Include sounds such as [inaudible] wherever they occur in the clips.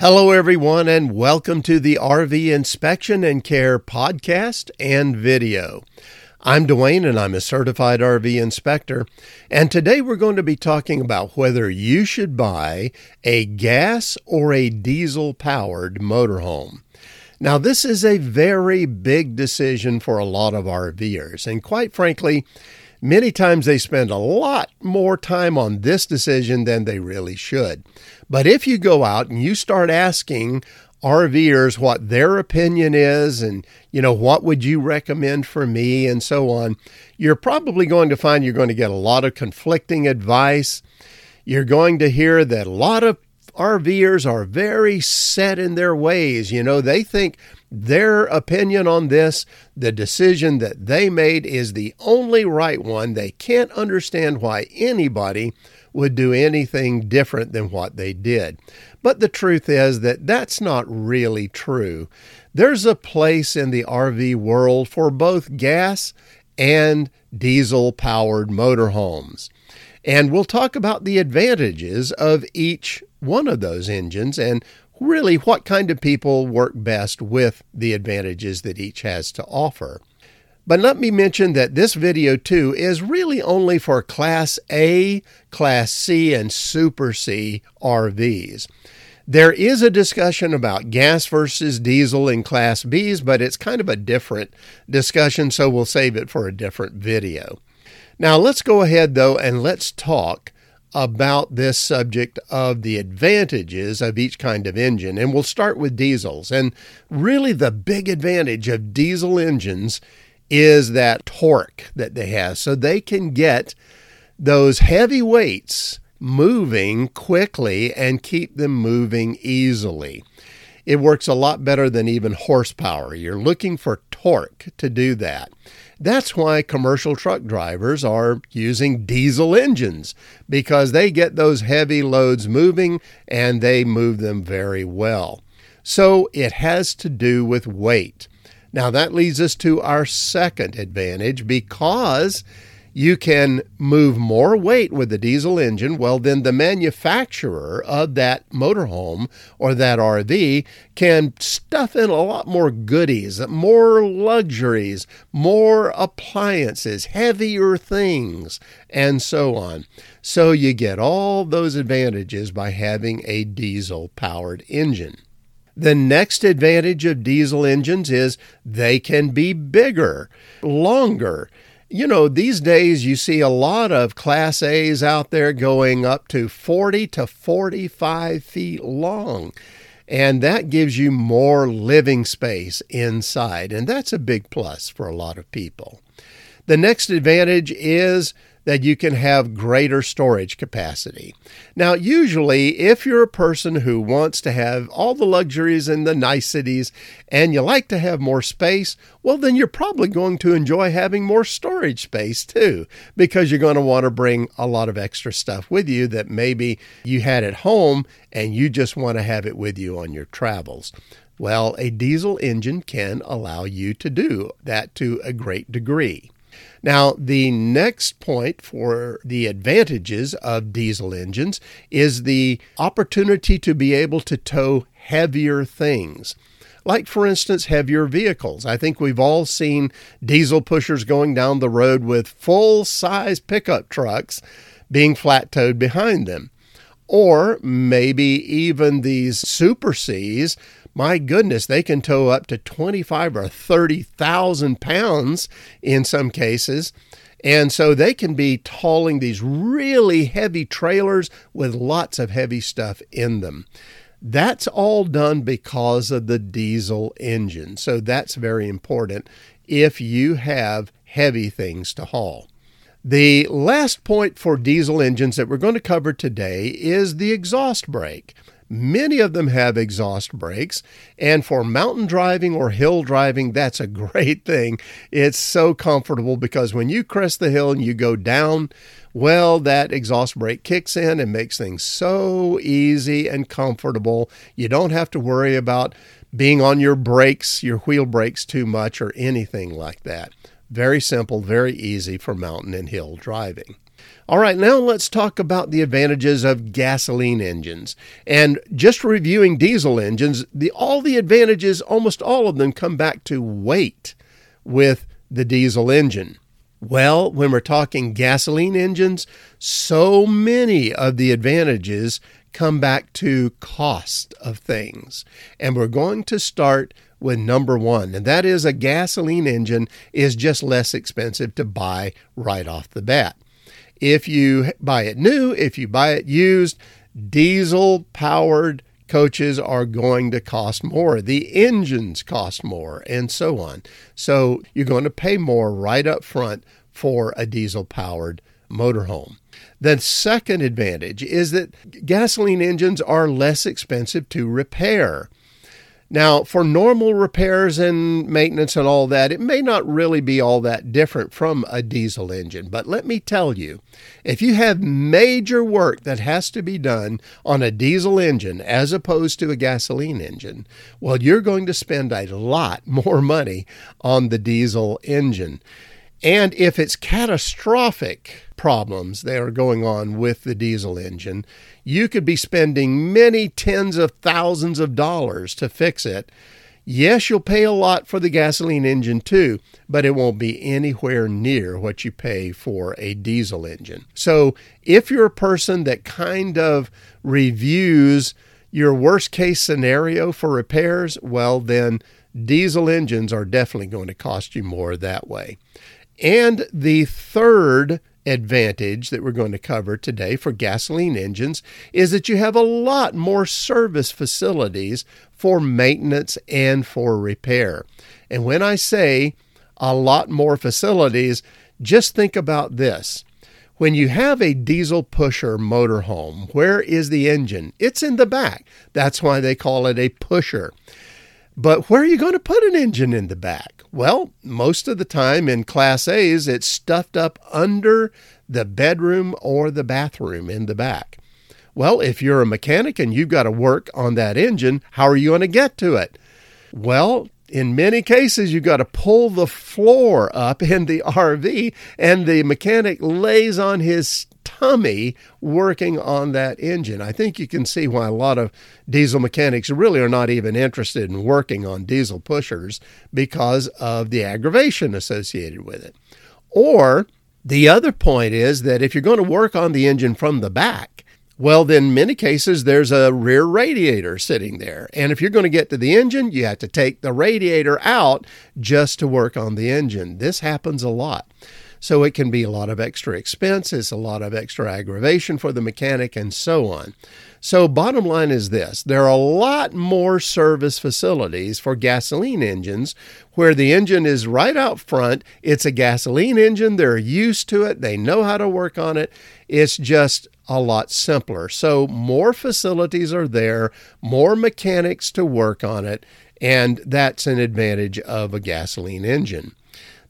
Hello, everyone, and welcome to the RV Inspection and Care podcast and video. I'm Dwayne, and I'm a certified RV inspector. And today we're going to be talking about whether you should buy a gas or a diesel powered motorhome. Now, this is a very big decision for a lot of RVers, and quite frankly, Many times they spend a lot more time on this decision than they really should. But if you go out and you start asking RVers what their opinion is and, you know, what would you recommend for me and so on, you're probably going to find you're going to get a lot of conflicting advice. You're going to hear that a lot of RVers are very set in their ways. You know, they think their opinion on this, the decision that they made, is the only right one. They can't understand why anybody would do anything different than what they did. But the truth is that that's not really true. There's a place in the RV world for both gas and diesel powered motorhomes. And we'll talk about the advantages of each one of those engines and really what kind of people work best with the advantages that each has to offer. But let me mention that this video too is really only for Class A, Class C, and Super C RVs. There is a discussion about gas versus diesel in Class Bs, but it's kind of a different discussion, so we'll save it for a different video. Now, let's go ahead though and let's talk about this subject of the advantages of each kind of engine. And we'll start with diesels. And really, the big advantage of diesel engines is that torque that they have. So they can get those heavy weights moving quickly and keep them moving easily. It works a lot better than even horsepower. You're looking for torque to do that. That's why commercial truck drivers are using diesel engines because they get those heavy loads moving and they move them very well. So it has to do with weight. Now that leads us to our second advantage because you can move more weight with the diesel engine, well, then the manufacturer of that motorhome or that RV can stuff in a lot more goodies, more luxuries, more appliances, heavier things, and so on. So you get all those advantages by having a diesel powered engine. The next advantage of diesel engines is they can be bigger, longer you know, these days you see a lot of Class A's out there going up to 40 to 45 feet long. And that gives you more living space inside. And that's a big plus for a lot of people. The next advantage is that you can have greater storage capacity. Now, usually, if you're a person who wants to have all the luxuries and the niceties and you like to have more space, well, then you're probably going to enjoy having more storage space too, because you're going to want to bring a lot of extra stuff with you that maybe you had at home and you just want to have it with you on your travels. Well, a diesel engine can allow you to do that to a great degree. Now, the next point for the advantages of diesel engines is the opportunity to be able to tow heavier things. Like, for instance, heavier vehicles. I think we've all seen diesel pushers going down the road with full size pickup trucks being flat towed behind them. Or maybe even these Super Cs my goodness, they can tow up to 25 or 30,000 pounds in some cases. And so they can be hauling these really heavy trailers with lots of heavy stuff in them. That's all done because of the diesel engine. So that's very important if you have heavy things to haul. The last point for diesel engines that we're going to cover today is the exhaust brake. Many of them have exhaust brakes, and for mountain driving or hill driving, that's a [laughs] great thing. It's so comfortable because when you crest the hill and you go down, well, that exhaust brake kicks in and makes things so easy and comfortable. You don't have to worry about being on your brakes, your wheel brakes too much, or anything like that. Very simple, very easy for mountain and hill driving. All right, now let's talk about the advantages of gasoline engines. And just reviewing diesel engines, the all the advantages, almost all of them come back to weight with the diesel engine. Well, when we're talking gasoline engines, so many of the advantages come back to cost of things. And we're going to start with number 1, and that is a gasoline engine is just less expensive to buy right off the bat. If you buy it new, if you buy it used, diesel powered coaches are going to cost more. The engines cost more, and so on. So you're going to pay more right up front for a diesel powered motorhome. The second advantage is that gasoline engines are less expensive to repair. Now, for normal repairs and maintenance and all that, it may not really be all that different from a diesel engine. But let me tell you, if you have major work that has to be done on a diesel engine as opposed to a gasoline engine, well, you're going to spend a lot [laughs] more money on the diesel engine. And if it's catastrophic problems that are going on with the diesel engine, you could be spending many tens of thousands of dollars to fix it. Yes, you'll pay a lot for the gasoline engine too, but it won't be anywhere near what you pay for a diesel engine. So, if you're a person that kind of reviews your worst case scenario for repairs, well, then diesel engines are definitely going to cost you more that way. And the third advantage that we're going to cover today for gasoline engines is that you have a lot more service facilities for maintenance and for repair. And when I say a lot more facilities, just think about this. When you have a diesel pusher motorhome, where is the engine? It's in the back. That's why they call it a pusher. But where are you going to put an engine in the back? Well, most of the time in Class A's, it's stuffed up under the bedroom or the bathroom in the back. Well, if you're a mechanic and you've got to work on that engine, how are you going to get to it? Well, in many cases, you've got to pull the floor up in the RV, and the mechanic lays on his tummy working on that engine. I think you can see why a lot of diesel mechanics really are not even interested in working on diesel pushers because of the aggravation associated with it. Or the other point is that if you're going to work on the engine from the back, well, then, many cases, there's a rear radiator sitting there. And if you're going to get to the engine, you have to take the radiator out just to work on the engine. This happens a lot. So it can be a lot of extra expense, it's a lot of extra aggravation for the mechanic, and so on. So, bottom line is this there are a lot more service facilities for gasoline engines where the engine is right out front. It's a gasoline engine, they're used to it, they know how to work on it. It's just a lot simpler. So, more facilities are there, more mechanics to work on it, and that's an advantage of a gasoline engine.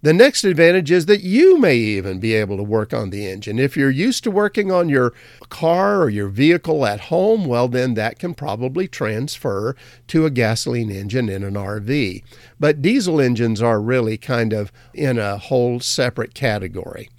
The next advantage is that you may even be able to work on the engine. If you're used to working on your car or your vehicle at home, well, then that can probably transfer to a gasoline engine in an RV. But diesel engines are really kind of in a whole separate category.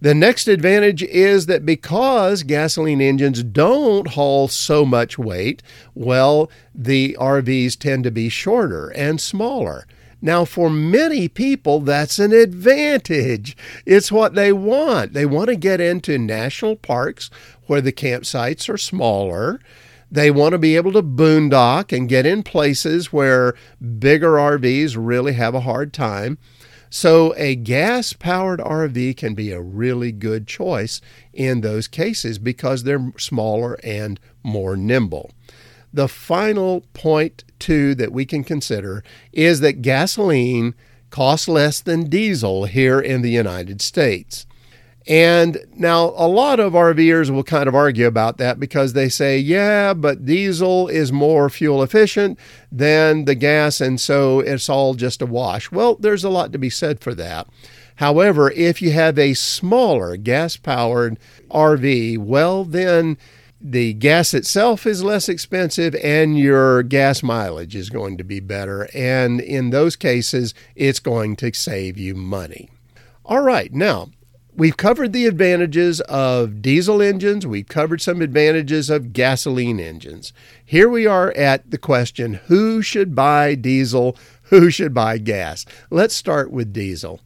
The next advantage is that because gasoline engines don't haul so much weight, well, the RVs tend to be shorter and smaller. Now, for many people, that's an advantage. It's what they want. They want to get into national parks where the campsites are smaller. They want to be able to boondock and get in places where bigger RVs really have a hard time. So, a gas powered RV can be a really good choice in those cases because they're smaller and more nimble. The final point, too, that we can consider is that gasoline costs less than diesel here in the United States. And now a lot of RVers will kind of argue about that because they say, yeah, but diesel is more fuel efficient than the gas, and so it's all just a wash. Well, there's a lot to be said for that. However, if you have a smaller gas powered RV, well, then the gas itself is less expensive and your gas mileage is going to be better. And in those cases, it's going to save you money. All right, now We've covered the advantages of diesel engines. We've covered some advantages of gasoline engines. Here we are at the question who should buy diesel? Who should buy gas? Let's start with diesel.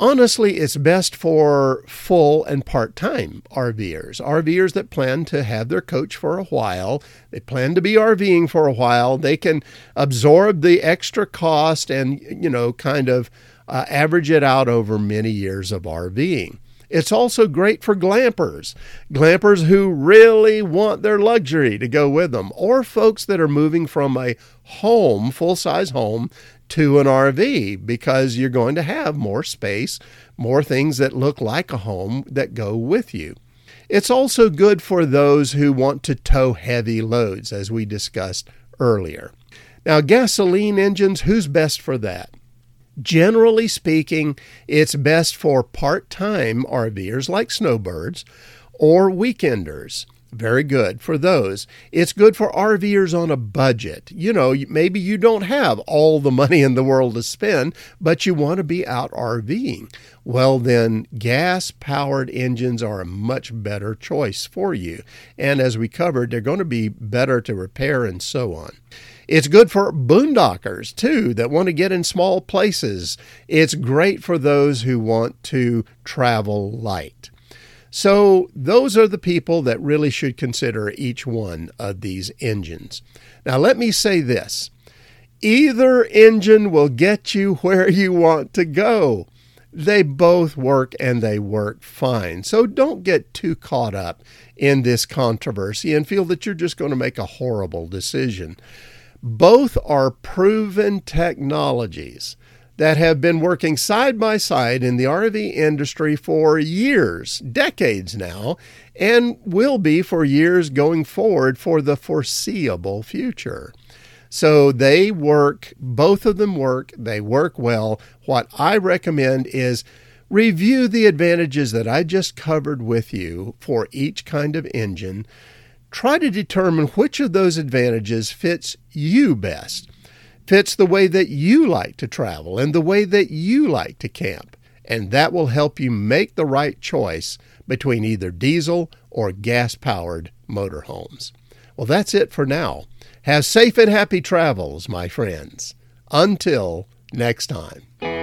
Honestly, it's best for full and part time RVers, RVers that plan to have their coach for a while. They plan to be RVing for a while. They can absorb the extra cost and, you know, kind of uh, average it out over many years of RVing. It's also great for glampers, glampers who really want their luxury to go with them, or folks that are moving from a home, full size home, to an RV because you're going to have more space, more things that look like a home that go with you. It's also good for those who want to tow heavy loads, as we discussed earlier. Now, gasoline engines, who's best for that? Generally speaking, it's best for part time RVers like snowbirds or weekenders. Very good for those. It's good for RVers on a budget. You know, maybe you don't have all the money in the world to spend, but you want to be out RVing. Well, then gas powered engines are a much better choice for you. And as we covered, they're going to be better to repair and so on. It's good for boondockers too that want to get in small places. It's great for those who want to travel light. So, those are the people that really should consider each one of these engines. Now, let me say this either engine will get you [laughs] where you want to go. They both work and they work fine. So, don't get too caught up in this controversy and feel that you're just going to make a horrible decision. Both are proven technologies that have been working side by side in the RV industry for years, decades now, and will be for years going forward for the foreseeable future. So they work, both of them work, they work well. What I recommend is review the advantages that I just covered with you for each kind of engine. Try to determine which of those advantages fits you best fits the way that you like to travel and the way that you like to camp. And that will help you make the right choice between either diesel or gas powered motorhomes. Well, that's it for now. Have safe and happy travels, my friends. Until next time.